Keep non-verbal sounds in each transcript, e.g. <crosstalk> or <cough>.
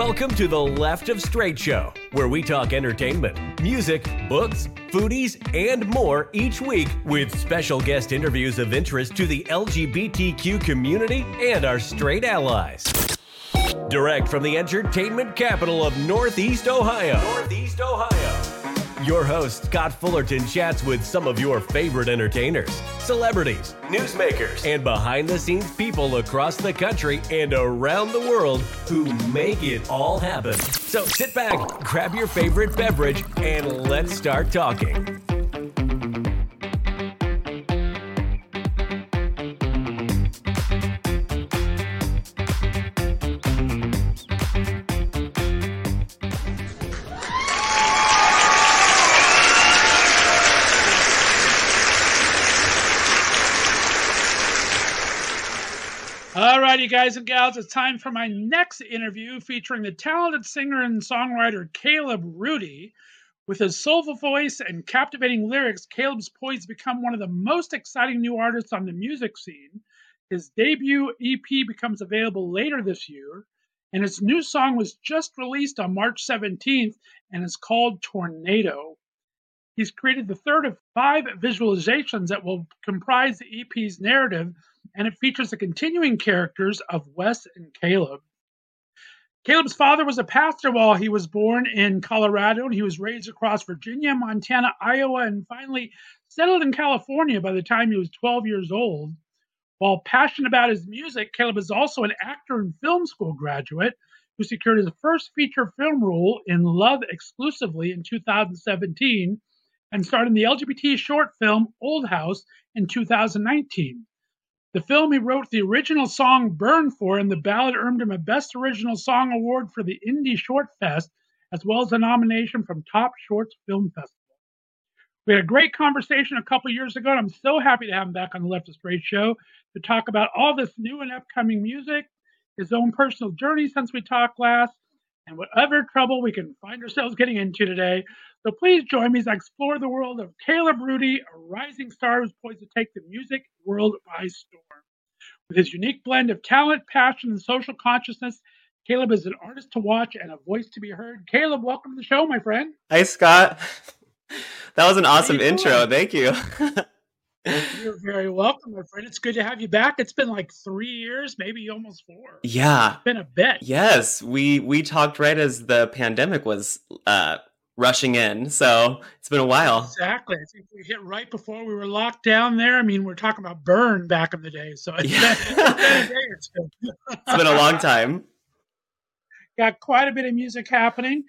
Welcome to the Left of Straight Show, where we talk entertainment, music, books, foodies, and more each week with special guest interviews of interest to the LGBTQ community and our straight allies. Direct from the entertainment capital of Northeast Ohio. Northeast Ohio. Your host, Scott Fullerton, chats with some of your favorite entertainers, celebrities, newsmakers, and behind the scenes people across the country and around the world who make it all happen. So sit back, grab your favorite beverage, and let's start talking. Righty, guys and gals, it's time for my next interview featuring the talented singer and songwriter Kaleb Rudy. With his soulful voice and captivating lyrics, Kaleb's poised to become one of the most exciting new artists on the music scene. His debut EP becomes available later this year, and his new song was just released on March 17th and is called Tornado. He's created the third of five visualizations that will comprise the EP's narrative and it features the continuing characters of Wes and Kaleb. Kaleb's father was a pastor while he was born in Colorado, and he was raised across Virginia, Montana, Iowa, and finally settled in California by the time he was 12 years old. While passionate about his music, Kaleb is also an actor and film school graduate who secured his first feature film role in Love Exclusively in 2017 and starred in the LGBT short film Old House in 2019. The film he wrote the original song Burn for, and the ballad earned him a Best Original Song award for the Indie Short Fest, as well as a nomination from Top Shorts Film Festival. We had a great conversation a couple years ago, and I'm so happy to have him back on the Left of Straight show to talk about all this new and upcoming music, his own personal journey since we talked last, and whatever trouble we can find ourselves getting into today. So please join me as I explore the world of Kaleb Rudy, a rising star who's poised to take the music world by storm. With his unique blend of talent, passion, and social consciousness, Kaleb is an artist to watch and a voice to be heard. Kaleb, welcome to the show, my friend. Hi, Scott. <laughs> That was an awesome intro. Thank you. <laughs> You're very welcome, my friend. It's good to have you back. It's been like three years, maybe almost four. Yeah, it's been a bit. Yes, we we talked right as the pandemic was uh, rushing in. So it's been a while. Exactly. I think we hit right before we were locked down there. I mean, we're talking about burn back in the day. So it's, yeah. been, <laughs> it's been a long time. Got quite a bit of music happening.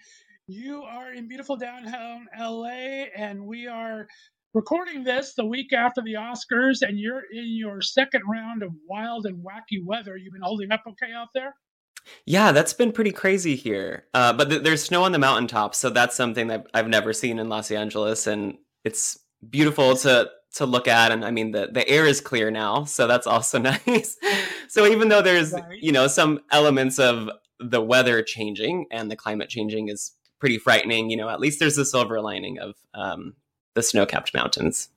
You are in beautiful downtown LA, and we are recording this the week after the Oscars, and you're in your second round of wild and wacky weather. You've been holding up okay out there? Yeah, that's been pretty crazy here. Uh, but th- there's snow on the mountaintops, so that's something that I've never seen in Los Angeles, and it's beautiful to to look at. And I mean, the the air is clear now, so that's also <laughs> nice. so even though there's you know some elements of the weather changing and the climate changing is pretty frightening, you know, at least there's a silver lining of um, the snow capped mountains.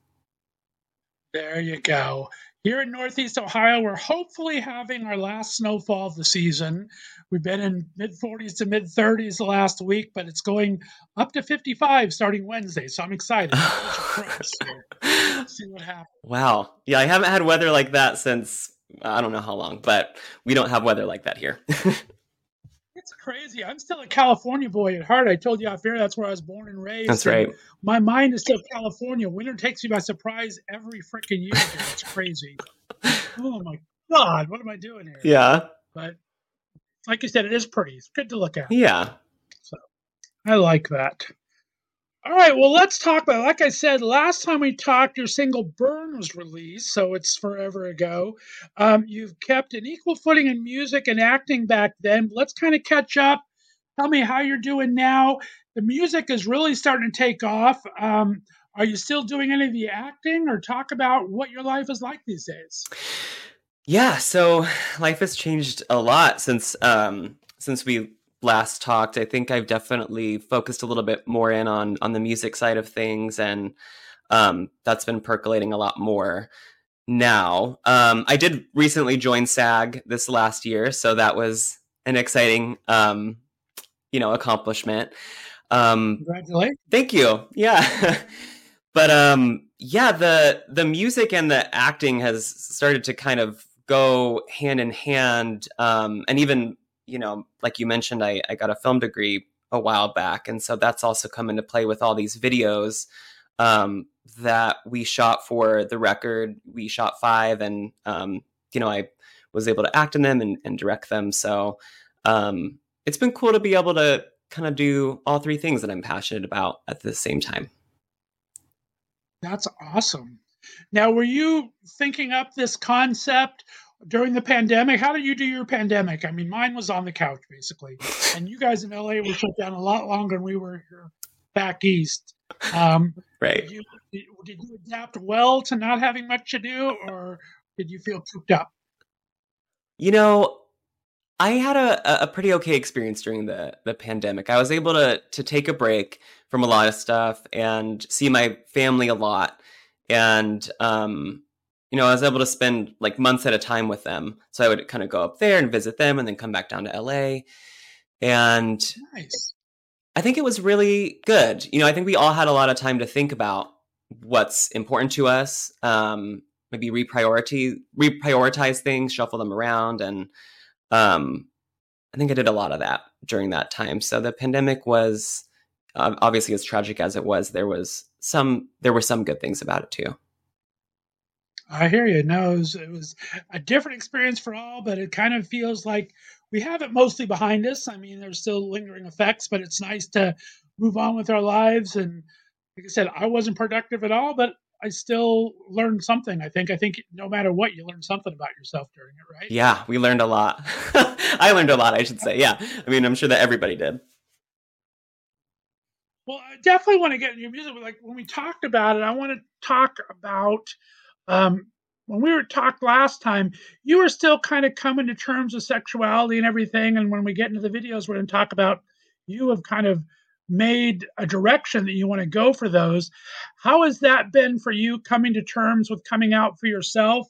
There you go. Here in Northeast Ohio, we're hopefully having our last snowfall of the season. We've been in mid 40s to mid 30s the last week, but it's going up to 55 starting Wednesday. So I'm excited. <sighs> see what happens. Wow. Yeah, I haven't had weather like that since I don't know how long, but we don't have weather like that here. <laughs> It's crazy. I'm still a California boy at heart. I told you off air that's where I was born and raised. That's right. My mind is still California. Winter takes me by surprise every freaking year. It's crazy. oh my god, what am I doing here? Yeah. But like you said, it is pretty. It's good to look at. Yeah. So I like that. All right, well, let's talk about. Like I said, last time we talked, your single "Burn" was released, so it's forever ago. Um, you've kept an equal footing in music and acting back then. Let's kind of catch up. Tell me how you're doing now. The music is really starting to take off. Um, are you still doing any of the acting, or talk about what your life is like these days? Yeah, so life has changed a lot since um, since we last talked, I think I've definitely focused a little bit more in on on the music side of things, and um, that's been percolating a lot more now. Um, I did recently join SAG this last year, so that was an exciting um, you know accomplishment. Um, Congratulations! Thank you. Yeah, <laughs> but um, yeah, the the music and the acting has started to kind of go hand in hand, um, and even you know, like you mentioned, I, I got a film degree a while back, and so that's also come into play with all these videos um, that we shot for the record. We shot five, and um, you know, I was able to act in them and, and direct them. So um, it's been cool to be able to kind of do all three things that I'm passionate about at the same time. That's awesome. Now, were you thinking up this concept during the pandemic? How did you do your pandemic? I mean, mine was on the couch basically, <laughs> and you guys in LA were shut down a lot longer than we were here back east. Um, right. Did you, did you adapt well to not having much to do, or did you feel cooped up? You know, I had a, a pretty okay experience during the the pandemic. I was able to to take a break from a lot of stuff and see my family a lot, and um, you know, I was able to spend like months at a time with them. So I would kind of go up there and visit them, and then come back down to LA. And nice. I think it was really good. You know, I think we all had a lot of time to think about what's important to us. Um, maybe reprioritize reprioritize things, shuffle them around, and um, I think I did a lot of that during that time. So the pandemic was uh, obviously as tragic as it was. There was some there were some good things about it too. I hear you. No, it was, it was a different experience for all, but it kind of feels like we have it mostly behind us. I mean, there's still lingering effects, but it's nice to move on with our lives. And like I said, I wasn't productive at all, but I still learned something. I think. I think no matter what, you learn something about yourself during it, right? Yeah, we learned a lot. <laughs> I learned a lot, I should say. Yeah, I mean, I'm sure that everybody did. Well, I definitely want to get in your music. Like when we talked about it, I want to talk about um, when we were talked last time. You were still kind of coming to terms with sexuality and everything, and when we get into the videos, we're going to talk about you have kind of made a direction that you want to go for those. How has that been for you coming to terms with coming out for yourself?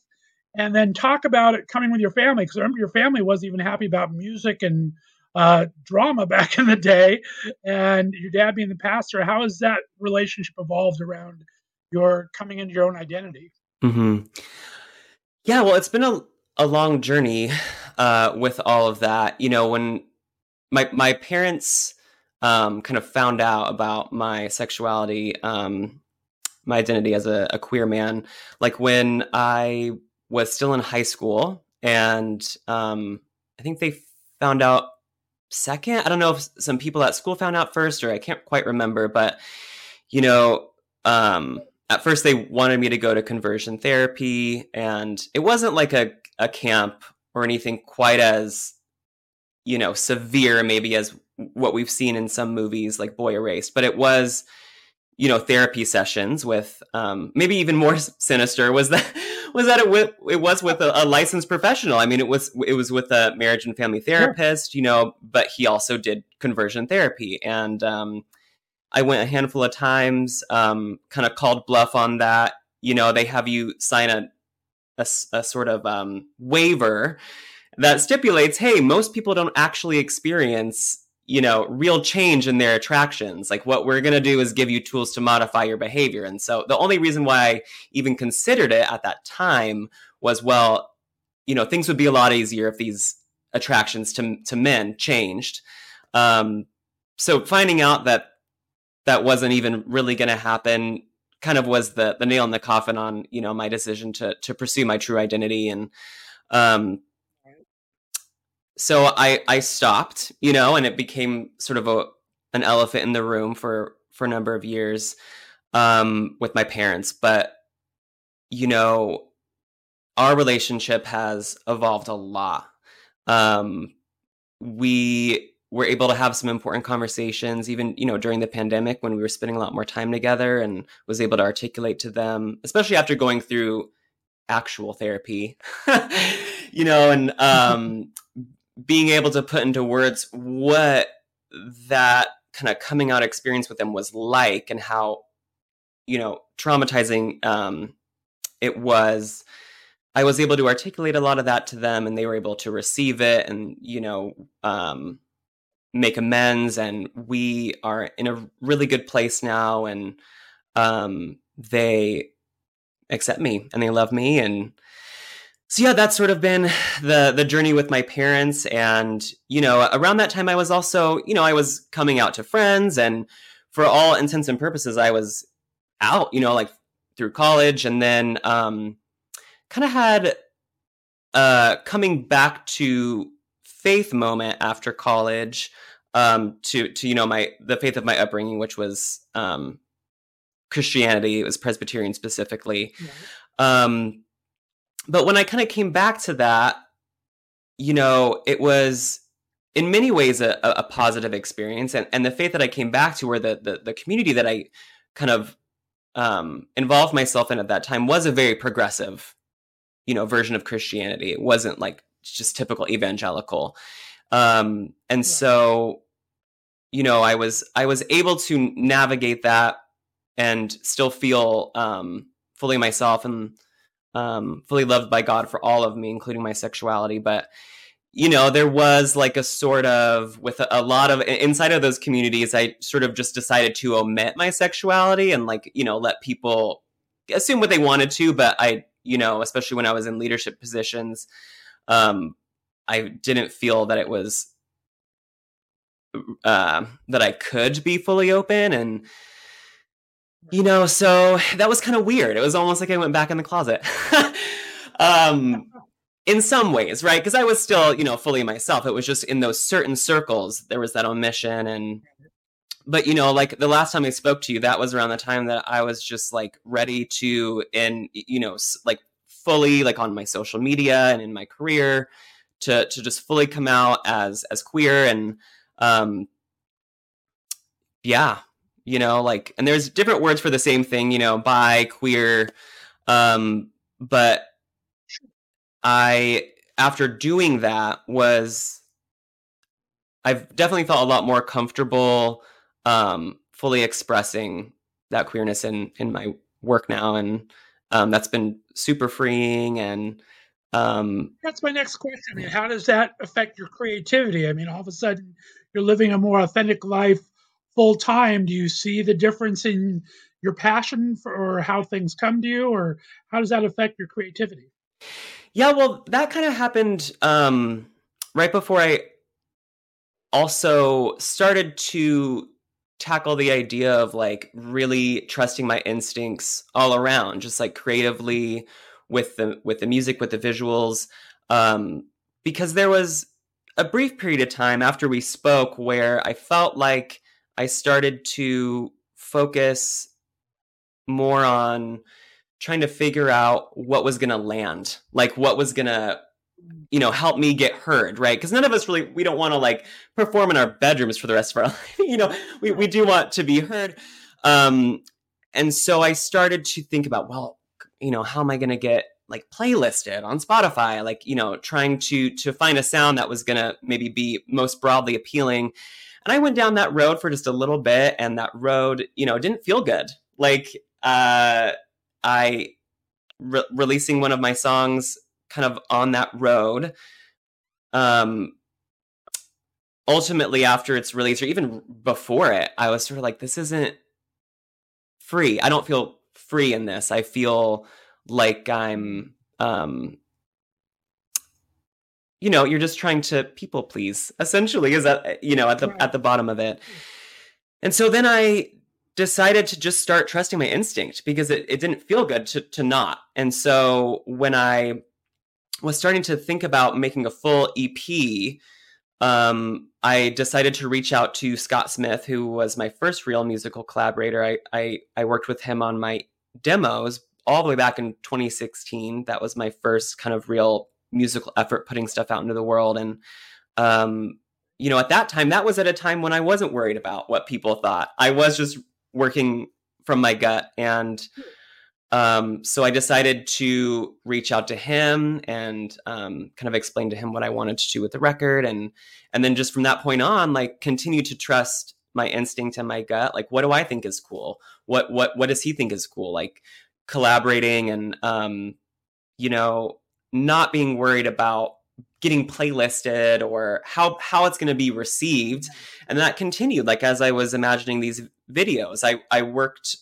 And then talk about it coming with your family, because remember your family wasn't even happy about music and uh, drama <laughs> back in the day, and your dad being the pastor. How has that relationship evolved around your coming into your own identity? Mm-hmm. Yeah, well, it's been a a long journey uh, with all of that. You know, when my my parents um, kind of found out about my sexuality, um, my identity as a, a, queer man, like when I was still in high school, and um, I think they found out second. I don't know if some people at school found out first, or I can't quite remember, but you know, um, at first they wanted me to go to conversion therapy, and it wasn't like a, a camp or anything quite as you know severe maybe as what we've seen in some movies like Boy Erased, but it was you know therapy sessions with um, maybe even more sinister was that <laughs> was that it, it was with a, a, licensed professional. I mean, it was it was with a marriage and family therapist, sure. you know, but he also did conversion therapy, and um, I went a handful of times, um, kind of called bluff on that. You know, they have you sign a a, a sort of um, waiver that stipulates, hey, most people don't actually experience you know real change in their attractions. Like what we're going to do is give you tools to modify your behavior. And so the only reason why i even considered it at that time was well you know things would be a lot easier if these attractions to to men changed. Um so finding out that that wasn't even really going to happen kind of was the the nail in the coffin on you know my decision to to pursue my true identity and um so I I stopped, you know, and it became sort of a an elephant in the room for for a number of years um, with my parents. But you know, our relationship has evolved a lot. Um, we were able to have some important conversations, even you know during the pandemic when we were spending a lot more time together, and was able to articulate to them, especially after going through actual therapy, <laughs> you know, and um, being able to put into words what that kind of coming out experience with them was like and how you know traumatizing um, it was. I was able to articulate a lot of that to them and they were able to receive it and you know um, make amends and we are in a really good place now and um, they accept me and they love me and so yeah that's sort of been the the journey with my parents and you know around that time i was also you know i was coming out to friends and for all intents and purposes i was out you know like through college and then um kind of had uh coming back to faith moment after college um, to to you know my the faith of my upbringing, which was um, Christianity. It was Presbyterian specifically. Um, but when I kind of came back to that, you know, it was in many ways a, a positive experience, and and the faith that I came back to, or the the, the community that I kind of um, involved myself in at that time, was a very progressive, you know, version of Christianity. It wasn't like just typical evangelical. Um, and yeah. so, you know, I was I was able to navigate that and still feel um, fully myself and um, fully loved by God for all of me, including my sexuality. But you know, there was like a sort of with a, a, lot of inside of those communities, I sort of just decided to omit my sexuality and like you know let people assume what they wanted to. But I, you know, especially when I was in leadership positions, um, I didn't feel that it was uh, that I could be fully open and you know so that was kind of weird. It was almost like I went back in the closet. <laughs> Um in some ways right? Because I was still you know fully myself. It was just in those certain circles there was that omission and but you know like the last time I spoke to you that was around the time that I was just like ready to and you know like fully like on my social media and in my career to to just fully come out as as queer and um yeah you know like and there's different words for the same thing you know bi queer um but i after doing that was i've definitely felt a lot more comfortable um fully expressing that queerness in in my work now and um that's been super freeing and um, That's my next question. I mean, how does that affect your creativity? I mean, all of a sudden you're living a more authentic life full time. Do you see the difference in your passion for or how things come to you, or how does that affect your creativity? Yeah, well, that kind of happened um, right before I also started to tackle the idea of like really trusting my instincts all around, just like creatively with the with the music, with the visuals, um, because there was a brief period of time after we spoke where I felt like I started to focus more on trying to figure out what was going to land, like what was going to you know help me get heard right because none of us really we don't want to like perform in our bedrooms for the rest of our <laughs> life you know we, we do want to be heard um and so i started to think about well you know, how am I going to get like playlisted on Spotify? Like, you know, trying to to find a sound that was going to maybe be most broadly appealing. And I went down that road for just a little bit, and that road, you know, didn't feel good. Like, uh, I re- releasing one of my songs kind of on that road. Um, ultimately, after its release, or even before it, I was sort of like, this isn't free. I don't feel free in this. I feel like I'm um you know, you're just trying to people please. Essentially is that you know, at the at the bottom of it. And so then I decided to just start trusting my instinct because it, it didn't feel good to to not. And so when I was starting to think about making a full EP, um, I decided to reach out to Scott Smith, who was my first real musical collaborator. I, I, I worked with him on my demos all the way back in 2016. That was my first kind of real musical effort putting stuff out into the world. And, um, you know, at that time, that was at a time when I wasn't worried about what people thought. I was just working from my gut. And um, so I decided to reach out to him and um, kind of explain to him what I wanted to do with the record. And, and then just from that point on, like continue to trust my instinct and my gut. Like what do i think is cool? What what what does he think is cool? Like collaborating and um you know not being worried about getting playlisted or how how it's going to be received. And that continued like as i was imagining these videos i i worked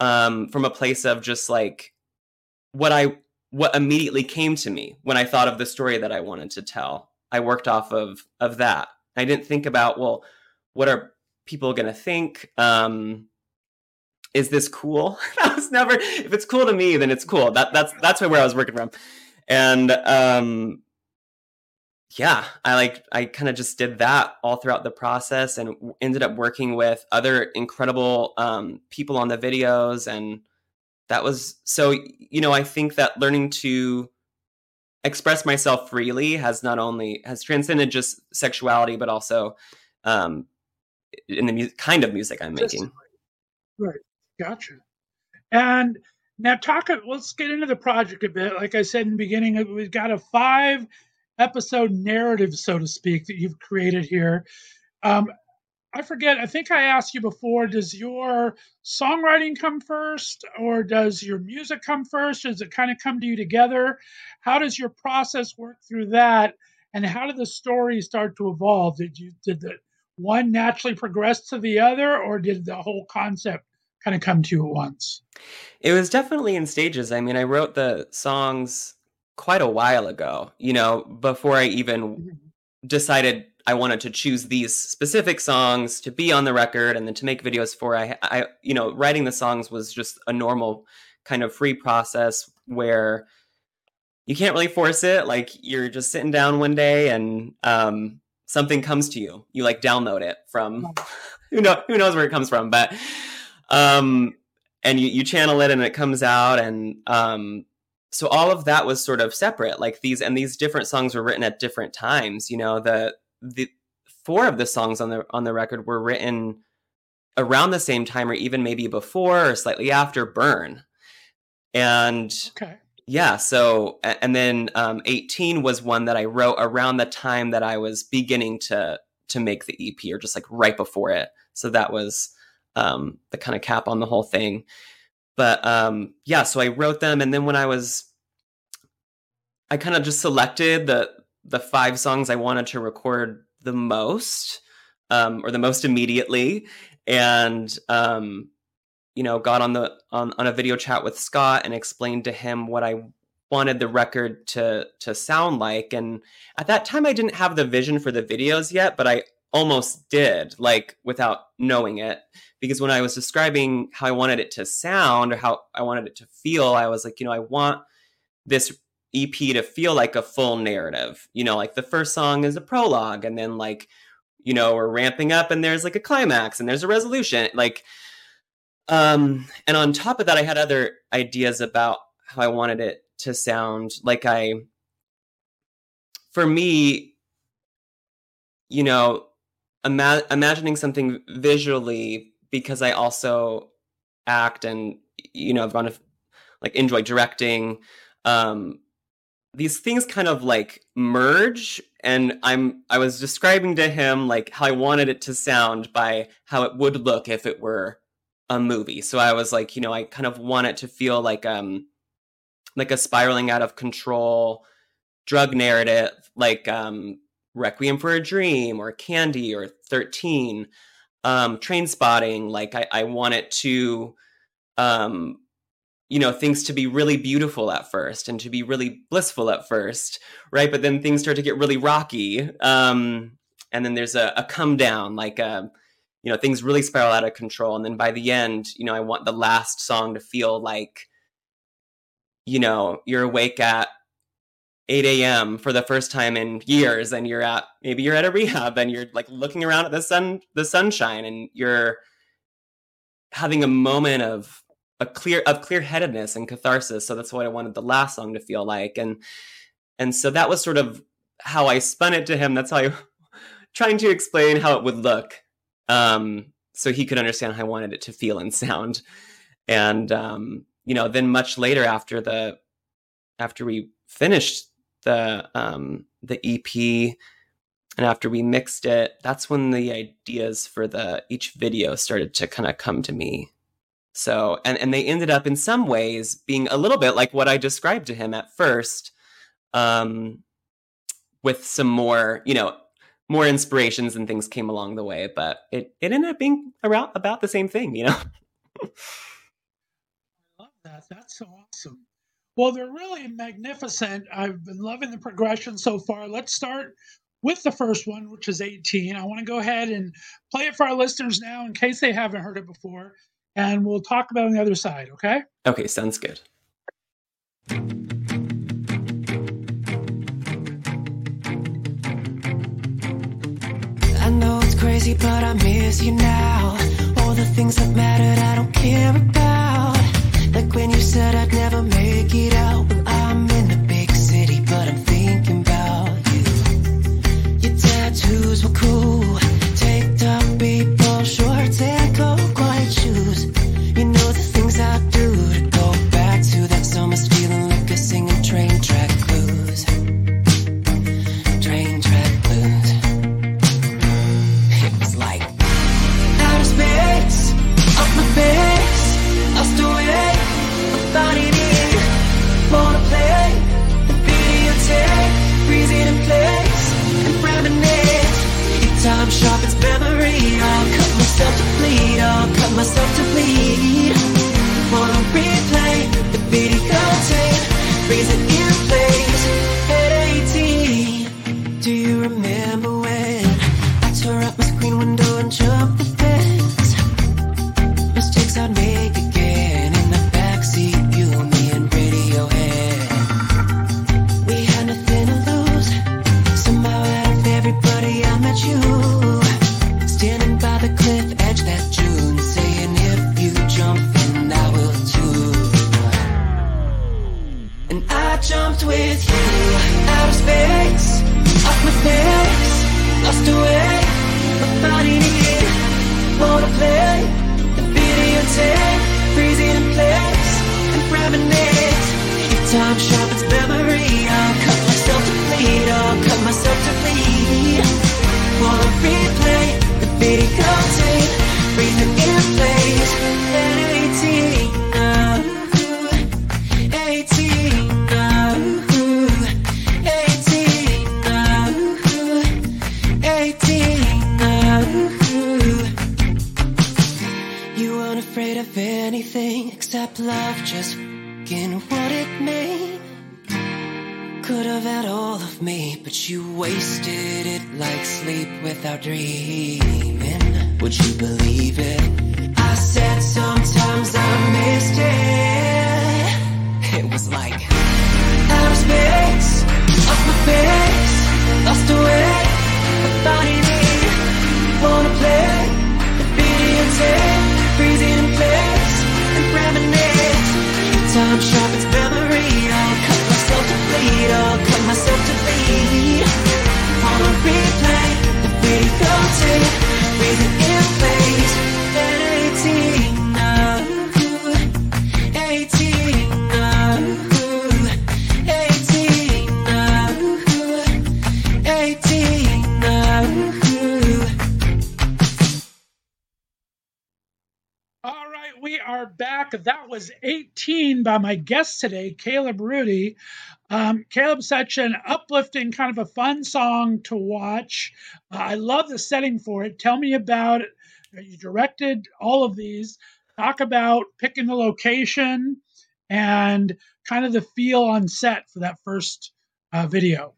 um from a place of just like what i what immediately came to me when i thought of the story that i wanted to tell. I worked off of of that. I didn't think about well what are people going to think? Um is this cool? <laughs> That was never if it's cool to me then it's cool. That that's that's where i was working from. And um yeah, I like I kind of just did that all throughout the process and ended up working with other incredible um, people on the videos and that was so you know I think that learning to express myself freely has not only has transcended just sexuality but also um, in the mu- kind of music I'm making. Right, gotcha. And now talk. Let's get into the project a bit. Like I said in the beginning, we've got a five episode narrative, so to speak, that you've created here. Um, I forget, I think I asked you before, does your songwriting come first or does your music come first? Does it kind of come to you together? How does your process work through that? And how did the story start to evolve? Did you did the one naturally progress to the other or did the whole concept kind of come to you at once? It was definitely in stages. I mean, I wrote the songs quite a while ago, you know, before I even mm-hmm. decided I wanted to choose these specific songs to be on the record and then to make videos for. I, I, you know, writing the songs was just a normal kind of free process where you can't really force it. Like you're just sitting down one day and um, something comes to you. You like download it from <laughs> who know who knows where it comes from, but um, and you, you channel it and it comes out and um, so all of that was sort of separate like these and these different songs were written at different times you know the the four of the songs on the on the record were written around the same time or even maybe before or slightly after burn. And okay. yeah so and then um, 18 was one that i wrote around the time that i was beginning to to make the ep or just like right before it. So that was um, the kind of cap on the whole thing but um, yeah, so I wrote them, and then when I was, I kind of just selected the the five songs I wanted to record the most, um, or the most immediately, and um, you know, got on the on, on a video chat with Scott and explained to him what I wanted the record to to sound like. And at that time, I didn't have the vision for the videos yet, but I almost did, like without knowing it because when I was describing how I wanted it to sound or how I wanted it to feel, I was like, you know, I want this EP to feel like a full narrative. You know, like the first song is a prologue, and then like, you know, we're ramping up and there's like a climax and there's a resolution. Like, um, and on top of that, I had other ideas about how I wanted it to sound. Like I, for me, you know, ima- imagining something visually because I also act and you know run a, like enjoy directing. Um, these things kind of like merge and i'm i was describing to him like how i wanted it to sound by how it would look if it were a movie so i was like you know i kind of want it to feel like um like a spiraling out of control drug narrative like um requiem for a dream or candy or 13 um, Trainspotting. Like I, I want it to, um, you know, things to be really beautiful at first and to be really blissful at first, right? But then things start to get really rocky. Um, and then there's a, a come down, like, a, um, you know, things really spiral out of control. And then by the end, you know, I want the last song to feel like, you know, you're awake at 8 a.m. for the first time in years, and you're at maybe you're at a rehab and you're like looking around at the sun, the sunshine, and you're having a moment of a clear of clear headedness and catharsis. So that's what I wanted the last song to feel like, and and so that was sort of how I spun it to him. That's how I <laughs> trying to explain how it would look, um, so he could understand how I wanted it to feel and sound. And um, you know, then much later after the after we finished the um, the EP, and after we mixed it, that's when the ideas for the each video started to kind of come to me. So, and and they ended up in some ways being a little bit like what I described to him at first, um, with some more, you know, more inspirations and things came along the way. But it it ended up being around about the same thing, you know. <laughs> I love that. That's so awesome. Well, they're really magnificent. I've been loving the progression so far. Let's start with the first one, which is 18. I want to go ahead and play it for our listeners now in case they haven't heard it before, and we'll talk about it on the other side, okay? Okay, sounds good. I know it's crazy, but I miss you now. All the things that mattered, I don't care about. Like when you said I'd never make it out. Except love, just fucking what it made. Could have had all of me, but you wasted it like sleep without dreaming. Would you believe it? I said sometimes I missed it. It was like outer space, off my face, lost away, my body That was 18 by my guest today, Kaleb Rudy. Um, Kaleb's such an uplifting, kind of a fun song to watch. Uh, I love the setting for it. Tell me about it. You directed all of these. Talk about picking the location and kind of the feel on set for that first uh, video.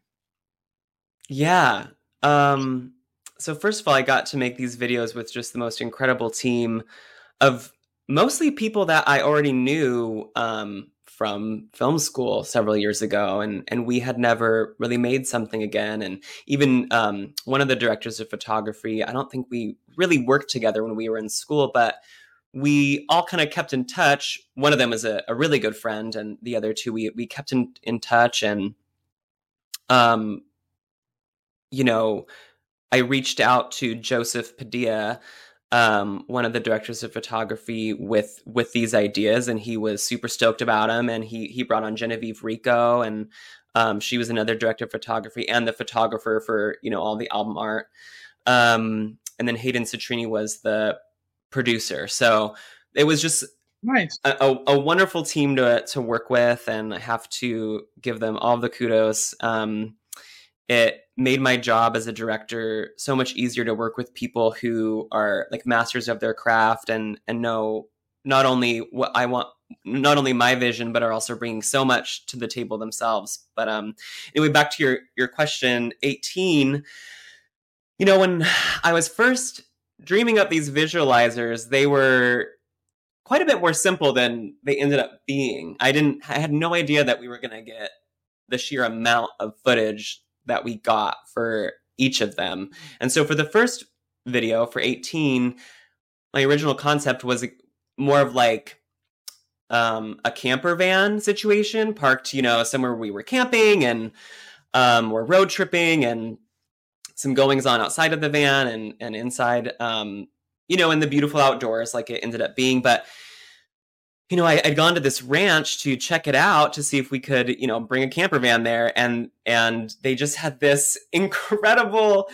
Yeah. Um, so first of all, I got to make these videos with just the most incredible team of mostly people that I already knew um, from film school several years ago, and and we had never really made something again. And even um, one of the directors of photography, I don't think we really worked together when we were in school, but we all kind of kept in touch. One of them is a, a really good friend, and the other two we we kept in in touch and um you know i reached out to joseph padilla um one of the directors of photography with with these ideas and he was super stoked about them and he he brought on genevieve rico and um she was another director of photography and the photographer for you know all the album art um and then hayden citrini was the producer so it was just Nice. a, a, a wonderful team to to work with, and I have to give them all the kudos. Um, it made my job as a director so much easier to work with people who are like masters of their craft and and know not only what I want not only my vision but are also bringing so much to the table themselves. But um anyway back to your your question 18 you know when I was first dreaming up these visualizers they were quite a bit more simple than they ended up being. I didn't I had no idea that we were going to get the sheer amount of footage that we got for each of them. And so for the first video for 18, my original concept was more of like um, a camper van situation parked, you know, somewhere we were camping and um, we're road tripping and some goings on outside of the van and, and inside, um, you know, in the beautiful outdoors like it ended up being. But you know, I, had gone to this ranch to check it out to see if we could, you know, bring a camper van there, and and they just had this <laughs> incredible,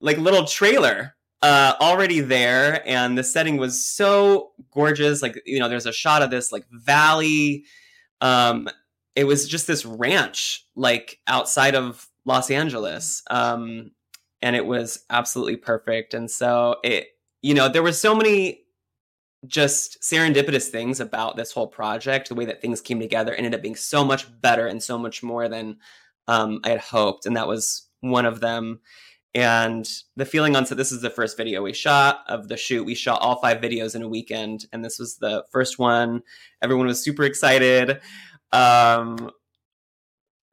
like little trailer uh, already there, and the setting was so gorgeous. Like, you know, there's a shot of this like valley. Um, it was just this ranch, like outside of Los Angeles, um, and it was absolutely perfect. And so it, you know, there were so many just serendipitous things about this whole project. The way that things came together ended up being so much better and so much more than um, I had hoped, and that was one of them. And the feeling on set, this is the first video we shot of the shoot. We shot all five videos in a weekend, and this was the first one. Everyone was super excited. Um,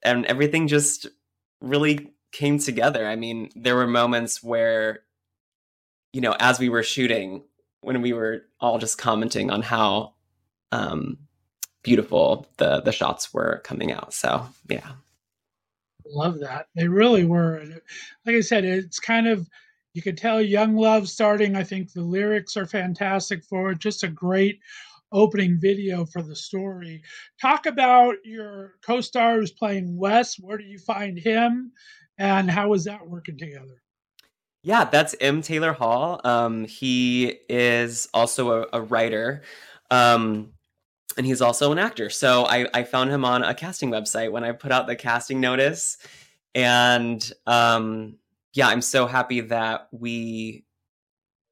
and everything just really came together. I mean, there were moments where, you know, as we were shooting, when we were all just commenting on how um, beautiful the the shots were coming out. So yeah, love that. They really were. Like I said, it's kind of you could tell young love starting. I think the lyrics are fantastic for it. Just a great opening video for the story. Talk about your co-star who's playing Wes. Where do you find him, and how is that working together? Yeah, that's M. Taylor Hall. Um, he is also a, a writer. Um, and he's also an actor. So I, I found him on a casting website when I put out the casting notice. And um, yeah, I'm so happy that we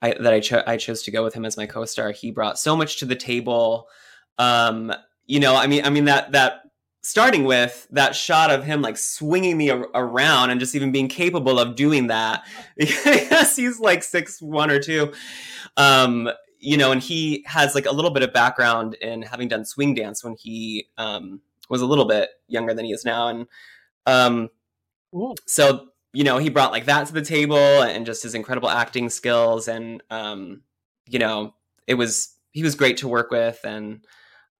I, that I, I chose to go with him as my co-star. He brought so much to the table. Um, you know, I mean, I mean that that starting with that shot of him like swinging me a- around and just even being capable of doing that. <laughs> Because he's like six one or two. Um you know and he has like a little bit of background in having done swing dance when he um was a little bit younger than he is now. And um Ooh. so you know he brought like that to the table and just his incredible acting skills. And um you know it was he was great to work with. And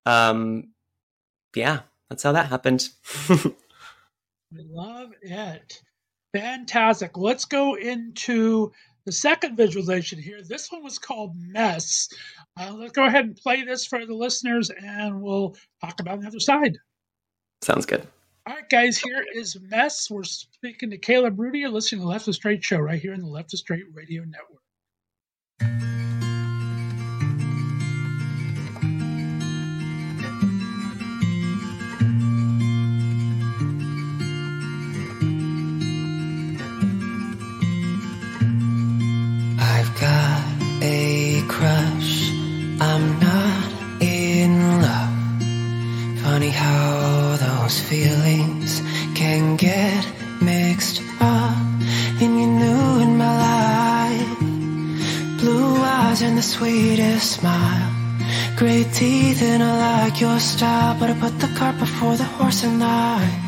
um yeah that's how that happened. <laughs> I love it. Fantastic. Let's go into the second visualization here. This one was called Mess. Uh, let's go ahead and play this for the listeners and we'll talk about the other side. Sounds good. All right, guys, here is Mess. We're speaking to Kaleb Rudy. You're listening to Left of Straight Show right here in the Left of Straight Radio Network. Feelings can get mixed up and you new in my life blue eyes and the sweetest smile. Great teeth and I like your style but I put the cart before the horse and I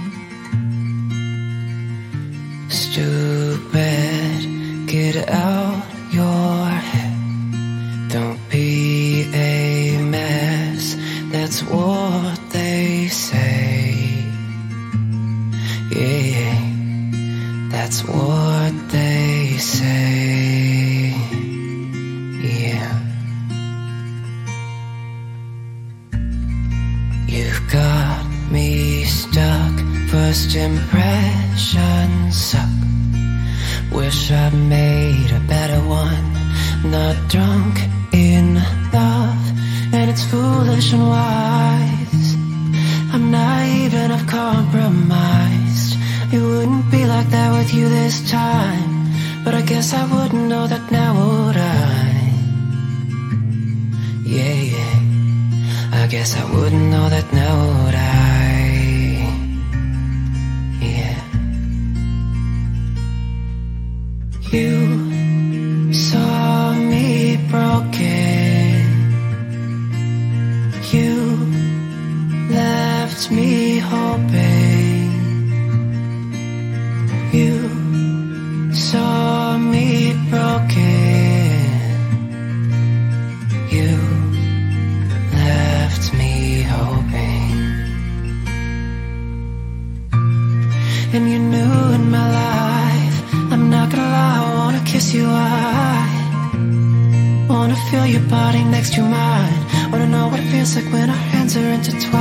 to mine. Wanna know what it feels like when our hands are intertwined.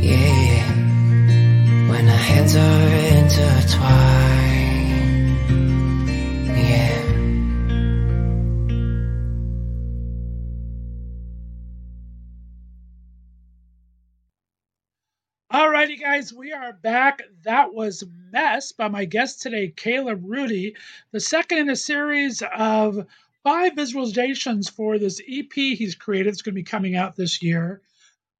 Yeah, when our hands are intertwined. Yeah. Alrighty, guys, we are back. That was Mess by my guest today, Kaleb Rudy, the second in a series of five visualizations for this EP he's created. It's going to be coming out this year.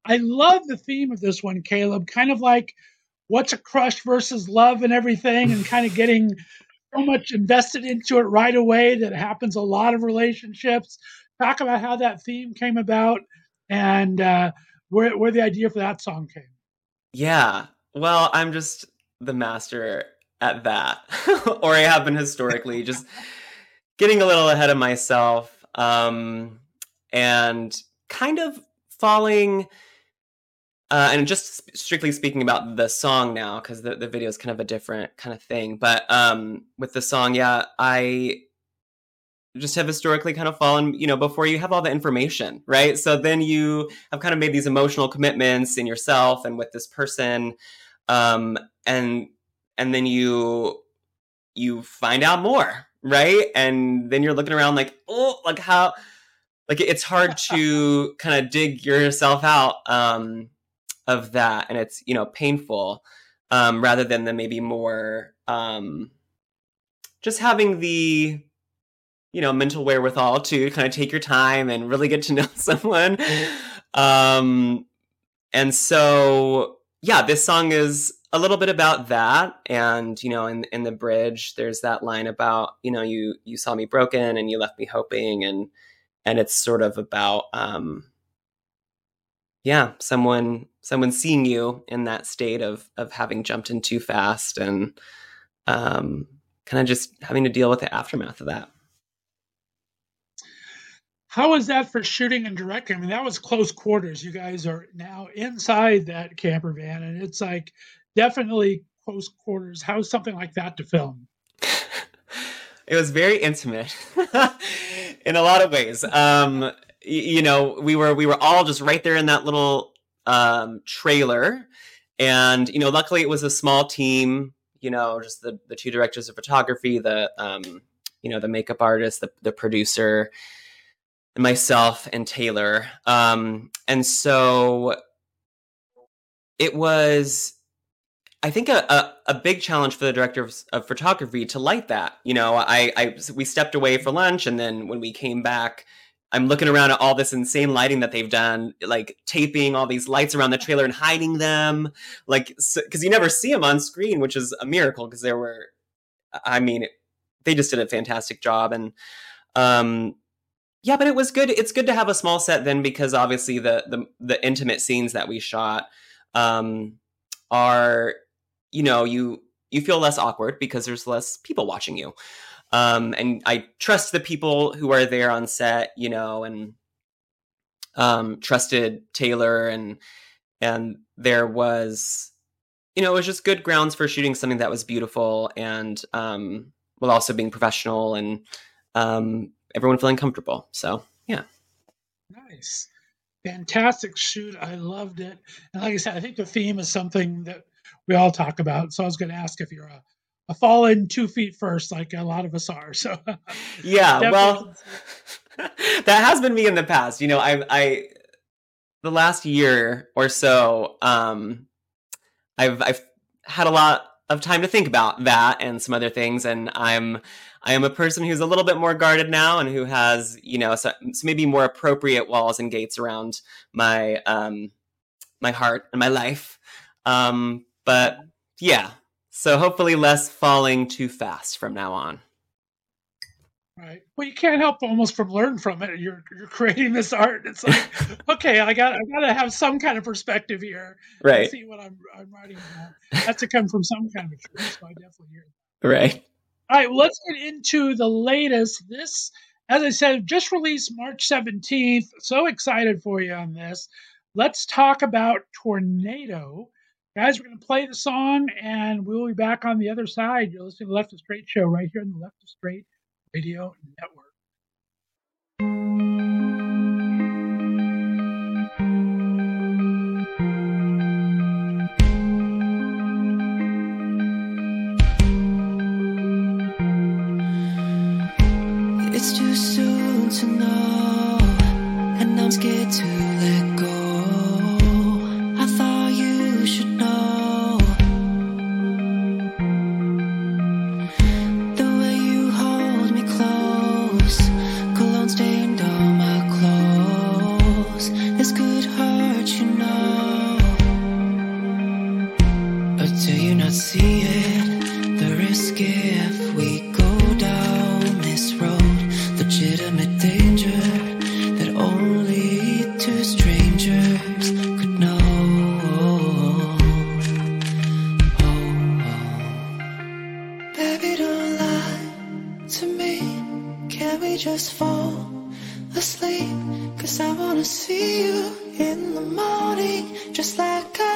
I love the theme of this one, Kaleb, kind of like what's a crush versus love and everything, and kind of <laughs> getting so much invested into it right away that happens a lot of relationships. Talk about how that theme came about and uh, where, where the idea for that song came. Yeah. Well, I'm just the master at that. <laughs> or I have been historically just getting a little ahead of myself um, and kind of falling. Uh, and just strictly speaking about the song now, because the, the video is kind of a different kind of thing. But um, with the song, yeah, I just have historically kind of fallen, you know, before you have all the information, right? So then you have kind of made these emotional commitments in yourself and with this person, um, and and then you you find out more, right? And then you're looking around like, oh, like how, like it's hard to <laughs> kind of dig yourself out um, of that, and it's you know painful um, rather than the maybe more um, just having the you know mental wherewithal to kind of take your time and really get to <laughs> know someone um and so yeah this song is a little bit about that and you know in in the bridge there's that line about you know you you saw me broken and you left me hoping and and it's sort of about um yeah someone someone seeing you in that state of of having jumped in too fast and um kind of just having to deal with the aftermath of that How was that for shooting and directing? I mean, that was close quarters. You guys are now inside that camper van, and it's like definitely close quarters. How's something like that to film? <laughs> it was very intimate <laughs> in a lot of ways. Um, you know, we were we were all just right there in that little um, trailer, and you know, luckily it was a small team. You know, just the the two directors of photography, the um, you know, the makeup artist, the the producer, myself and Taylor. Um, and so it was I think a, a, a, big challenge for the director of, of, photography to light that. You know, I, I we stepped away for lunch, and then when we came back, I'm looking around at all this insane lighting that they've done, like taping all these lights around the trailer and hiding them, like because so, you never see them on screen, which is a miracle because there were, I mean, they just did a fantastic job, and um, yeah, but it was good. It's good to have a small set then because obviously the the, the intimate scenes that we shot um, are you know you you feel less awkward because there's less people watching you. Um, and i trust the people who are there on set you know and um, trusted taylor and and there was you know it was just good grounds for shooting something that was beautiful and um, while also being professional and um, everyone feeling comfortable. So yeah. Nice. Fantastic shoot. I loved it. And like i said i think the theme is something that we all talk about. So I was going to ask if you're a, a fall in two feet first, like a lot of us are. So <laughs> yeah, well, <laughs> that has been me in the past. You know, I, I, the last year or so, um, I've I've had a lot of time to think about that and some other things, and I'm I am a person who's a little bit more guarded now and who has you know so, so maybe more appropriate walls and gates around my um my heart and my life. Um, but yeah, so hopefully less falling too fast from now on. Right. Well, you can't help almost from learn from it. You're you're creating this art. It's like, <laughs> okay, I got I got to have some kind of perspective here. Right. See what I'm I'm writing about. That's to come from some kind of truth. So I definitely hear. That. Right. All right. Well, let's get into the latest. This, as I said, just released March 17th. So excited for you on this. Let's talk about Tornado. Guys, we're going to play the song and we'll be back on the other side. You're listening to the Left of Straight show right here on the Left of Straight Radio Network.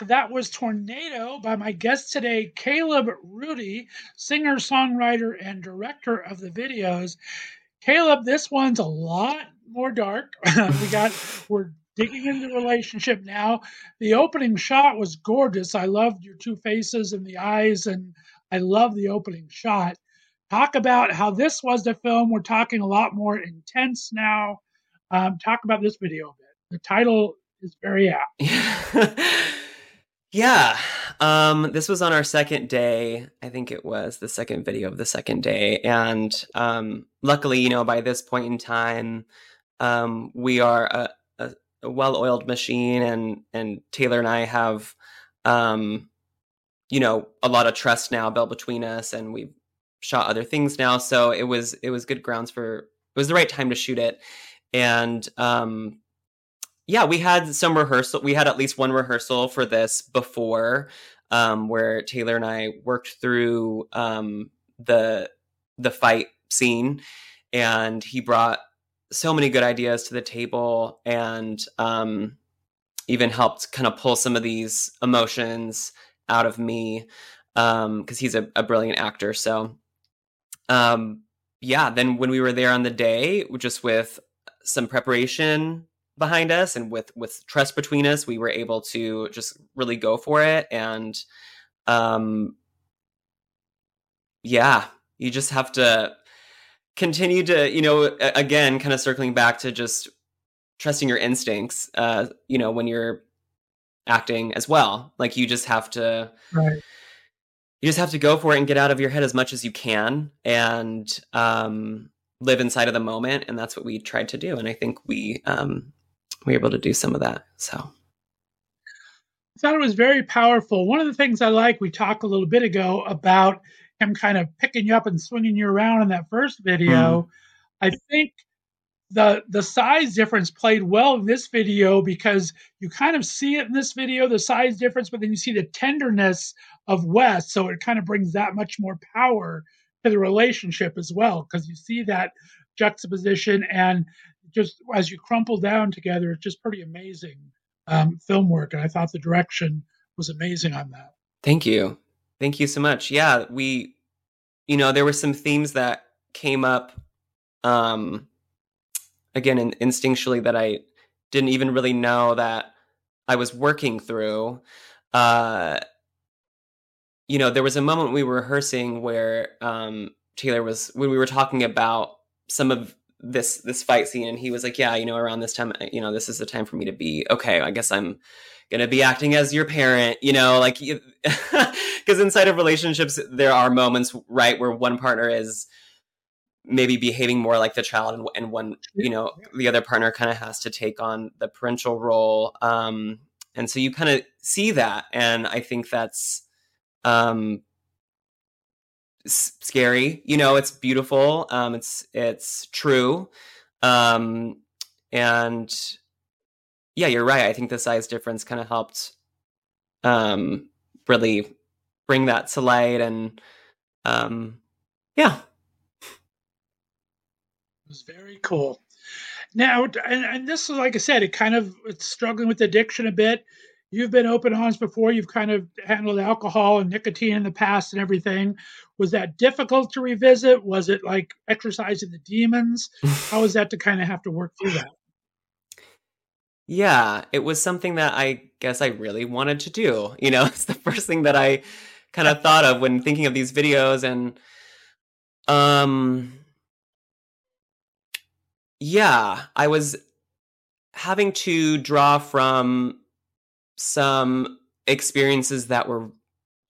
are back. That was Tornado by my guest today, Kaleb Rudy, singer, songwriter, and director of the videos. Kaleb, this one's a lot more dark. <laughs> we got we're digging into the relationship now. The opening shot was gorgeous. I loved your two faces and the eyes, and I love the opening shot. Talk about how this was the film. We're talking a lot more intense now. Um, talk about this video a bit. The title is very apt. <laughs> yeah. Um, this was on our second day. I think it was the second video of the second day. And um, luckily, you know, by this point in time, um, we are a, a, a well oiled machine, and, and Taylor and I have um, you know, a lot of trust now built between us, and we've shot other things now. So it was it was good grounds for it was the right time to shoot it, and um, yeah, we had some rehearsal. We had at least one rehearsal for this before, um, where Taylor and I worked through um, the the fight scene, and he brought so many good ideas to the table, and um, even helped kind of pull some of these emotions out of me because um, he's a, a, brilliant actor. So, um, yeah. Then when we were there on the day, just with some preparation behind us and with with trust between us, we were able to just really go for it. And um, yeah, you just have to continue to, you know, again, kind of circling back to just trusting your instincts. Uh, you know, when you're acting as well, like you just have to. Right. You just have to go for it and get out of your head as much as you can, and um, live inside of the moment and that's what we tried to do and i think we um we were able to do some of that so. I thought it was very powerful. One of the things i like we talked a little bit ago about him kind of picking you up and swinging you around in that first video. Mm. i think the the size difference played well in this video because you kind of see it in this video the size difference but then you see the tenderness of wes so it kind of brings that much more power to the relationship as well because you see that juxtaposition and just as you crumple down together it's just pretty amazing um, film work and i thought the direction was amazing on that. Thank you. Thank you so much. Yeah we you know there were some themes that came up um again in, instinctually that i didn't even really know that i was working through. Uh you know, there was a moment we were rehearsing where um, Taylor was when we were talking about some of this this fight scene, and he was like, "Yeah, you know, around this time, you know, this is the time for me to be okay. I guess I'm gonna be acting as your parent, you know, like because <laughs> inside of relationships there are moments, right, where one partner is maybe behaving more like the child and, and one you know the other partner kind of has to take on the parental role um and so you kind of see that and i think that's um scary you know it's beautiful um it's it's true um and yeah you're right i think the size difference kind of helped um really bring that to light and um yeah it was very cool now and, and this is like i said it kind of it's struggling with addiction a bit You've been open honest before. You've kind of handled alcohol and nicotine in the past and everything. Was that difficult to revisit? Was it like exercising the demons? <laughs> How was that to kind of have to work through that? Yeah, it was something that I guess I really wanted to do. You know, <laughs> it's the first thing that I kind of thought of when thinking of these videos and um yeah, I was having to draw from some experiences that were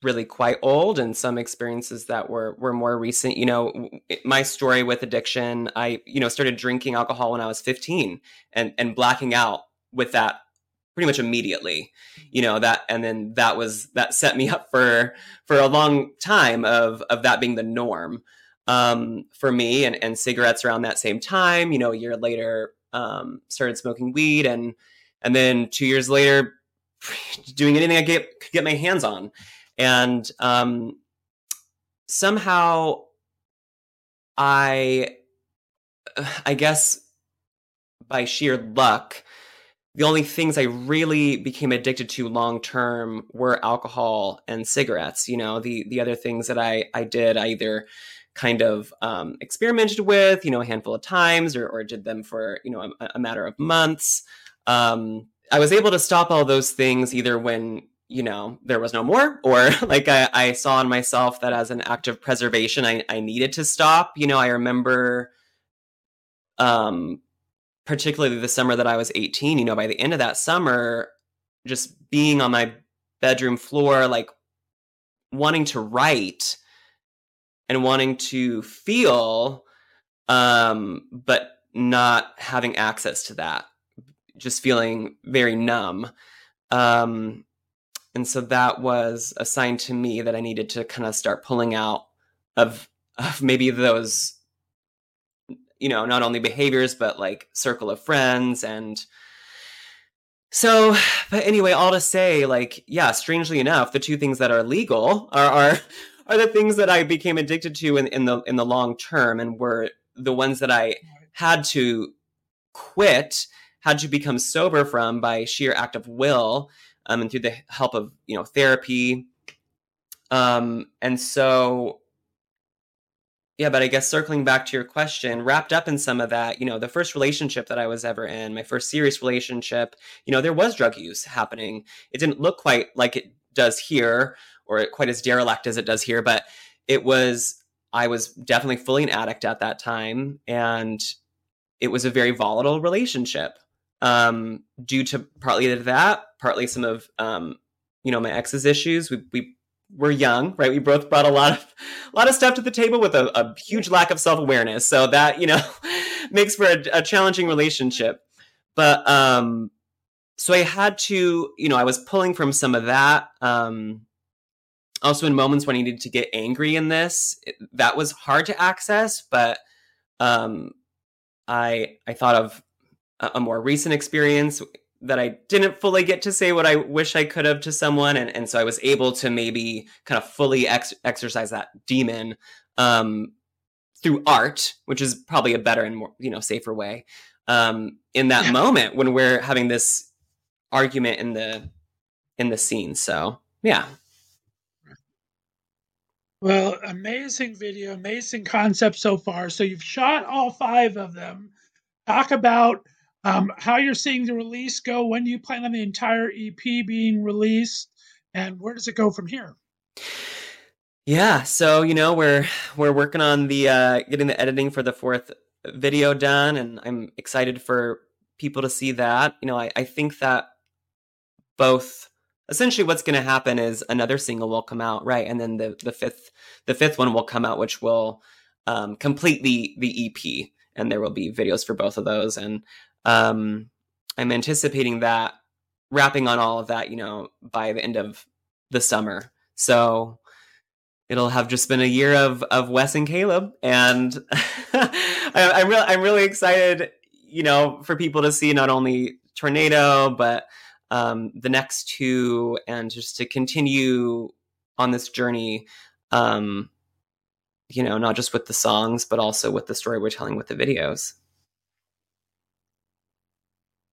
really quite old and some experiences that were were more recent. You know my story with addiction i you know started drinking alcohol when i was 15 and and blacking out with that pretty much immediately you know that and then that was that set me <laughs> up for for a long time of of that being the norm um for me and and cigarettes around that same time you know a year later um started smoking weed and and then 2 years later <laughs> doing anything I get could get my hands on, and um, somehow I, I guess by sheer luck, the only things I really became addicted to long term were alcohol and cigarettes. You know, the the other things that I I did, I either kind of um, experimented with, you know, a handful of times, or, or did them for you know a, a matter of months. Um, I was able to stop all those things either when you know there was no more or <laughs> like I, I saw in myself that as an act of preservation I, I needed to stop you know i remember um particularly the summer that i was 18 you know by the end of that summer just being on my bedroom floor like wanting to write and wanting to feel um but not having access to that just feeling very numb. Um, and so that was a sign to me that I needed to kind of start pulling out of of maybe those you know not only behaviors but like circle of friends and so but anyway all to say like yeah strangely enough the two things that are legal are are are the things that I became addicted to in, in the in the long term and were the ones that I had to quit had to become sober from by sheer act of will um, and through the help of you know therapy. Um, and so yeah but i guess circling back to your question wrapped up in some of that you know the first relationship that i was ever in my first serious relationship you know there was drug use happening. It didn't look quite like it does here or quite as derelict as it does here but it was i was definitely fully an addict at that time and it was a very volatile relationship um, due to partly to that partly some of um, you know my ex's issues we, we we're young, right? We both brought a lot of a lot of stuff to the table with a, a huge lack of self awareness. So that you know <laughs> makes for a, a, challenging relationship. But um, so I had to, you know, I was pulling from some of that. Um, also, in moments when I needed to get angry in this, it, that was hard to access. But um, I I thought of a, more recent experience that I didn't fully get to say what I wish I could have to someone, and and so I was able to maybe kind of fully ex- exercise that demon um, through art, which is probably a better and more you know safer way. Um, in that yeah. moment when we're having this argument in the in the scene, so yeah. Well, amazing video, amazing concept so far. So you've shot all five of them. Talk about um, how you're seeing the release go? When do you plan on the entire EP being released, and where does it go from here? Yeah, so you know we're we're working on the uh, getting the editing for the fourth video done, and I'm excited for people to see that. You know, I, I think that both essentially what's going to happen is another single will come out, right, and then the the fifth the fifth one will come out, which will um, complete the the EP, and there will be videos for both of those, and um, I'm anticipating that wrapping on all of that, you know, by the end of the summer. So it'll have just been a year of of Wes and Kaleb, and <laughs> I, I'm really I'm really excited, you know, for people to see not only Tornado but um, the next two, and just to continue on this journey. Um, you know, not just with the songs, but also with the story we're telling with the videos.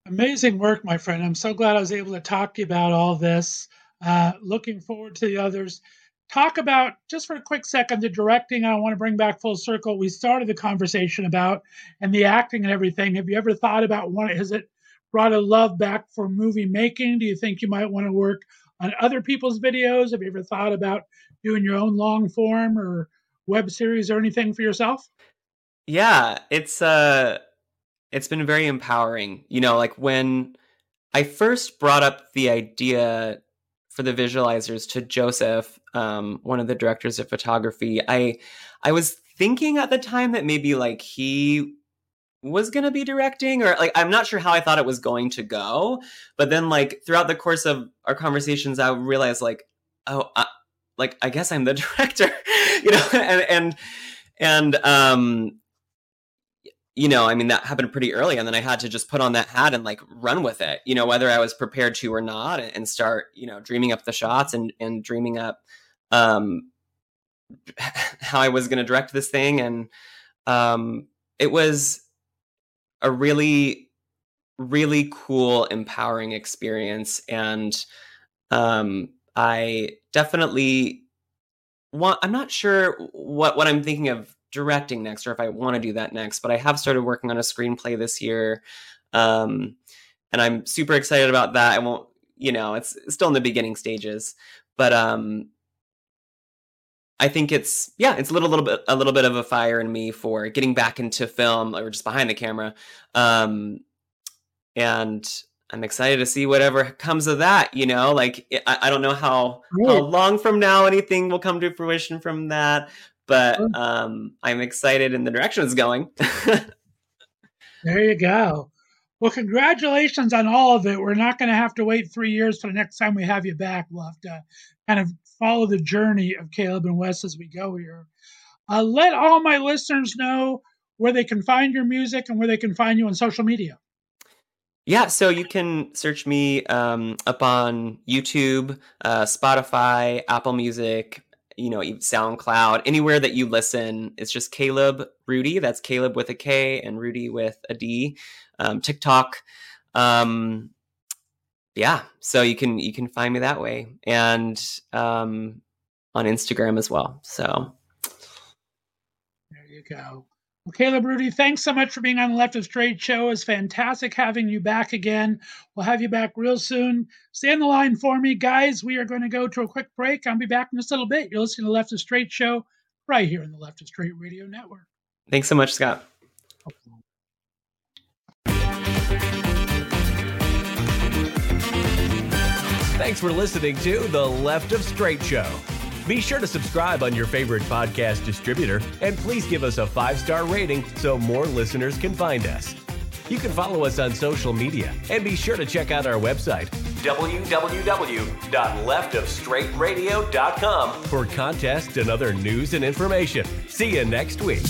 Amazing work, my friend. I'm so glad I was able to talk to you about all this. Uh, looking forward to the others. Talk about, just for a quick second, the directing I want to bring back full circle. We started the conversation about and the acting and everything. Have you ever thought about one? Has it brought a love back for movie making? Do you think you might want to work on other people's videos? Have you ever thought about doing your own long form or web series or anything for yourself? Yeah, it's uh it's been very empowering. You know, like when I first brought up the idea for the visualizers to Joseph, um, one of the directors of photography, I I was thinking at the time that maybe like he was going to be directing or like I'm not sure how I thought it was going to go, but then like throughout the course of our conversations I realized like oh I, like I guess I'm the <laughs> director, <laughs> you know, and and and um you know, I mean, that happened pretty early. And then I had to just put on that hat and like run with it, you know, whether I was prepared to or not, and start, you know, dreaming up the shots and, and dreaming up um, <laughs> how I was going to direct this thing. And um, it was a really, really cool, empowering experience. And um, I definitely want, I'm not sure what, what I'm thinking of directing next or if I want to do that next. But I have started working on a screenplay this year. Um, and I'm super excited about that. I won't, you know, it's still in the beginning stages, but um, I think it's yeah, it's a little little bit a little bit of a fire in me for getting back into film or just behind the camera. Um, and I'm excited to see whatever comes of that. You know, like I, I don't know how, how long from now anything will come to fruition from that, but um, I'm excited in the direction it's going. <laughs> there you go. Well, congratulations on all of it. We're not going to have to wait three years for the next time we have you back. We'll have to kind of follow the journey of Kaleb and Wes as we go here. Uh, let all my listeners know where they can find your music and where they can find you on social media. Yeah, so you can search me um, up on YouTube, uh, Spotify, Apple Music, you know, SoundCloud, anywhere that you listen. It's just Kaleb Rudy. That's Kaleb with a K and Rudy with a D. Um, TikTok. Um, yeah, so you can you can find me that way, and um, on Instagram as well. So there you go. Well, Kaleb Rudy, thanks so much for being on the Left of Straight show. It's fantastic having you back again. We'll have you back real soon. Stay on the line for me, guys. We are going to go to a quick break. I'll be back in just a little bit. You're listening to the Left of Straight show right here on the Left of Straight Radio Network. Thanks so much, Scott. Thanks for listening to The Left of Straight Show. Be sure to subscribe on your favorite podcast distributor and please give us a five star rating so more listeners can find us. You can follow us on social media and be sure to check out our website, www.leftofstraightradio.com, for contests and other news and information. See you next week.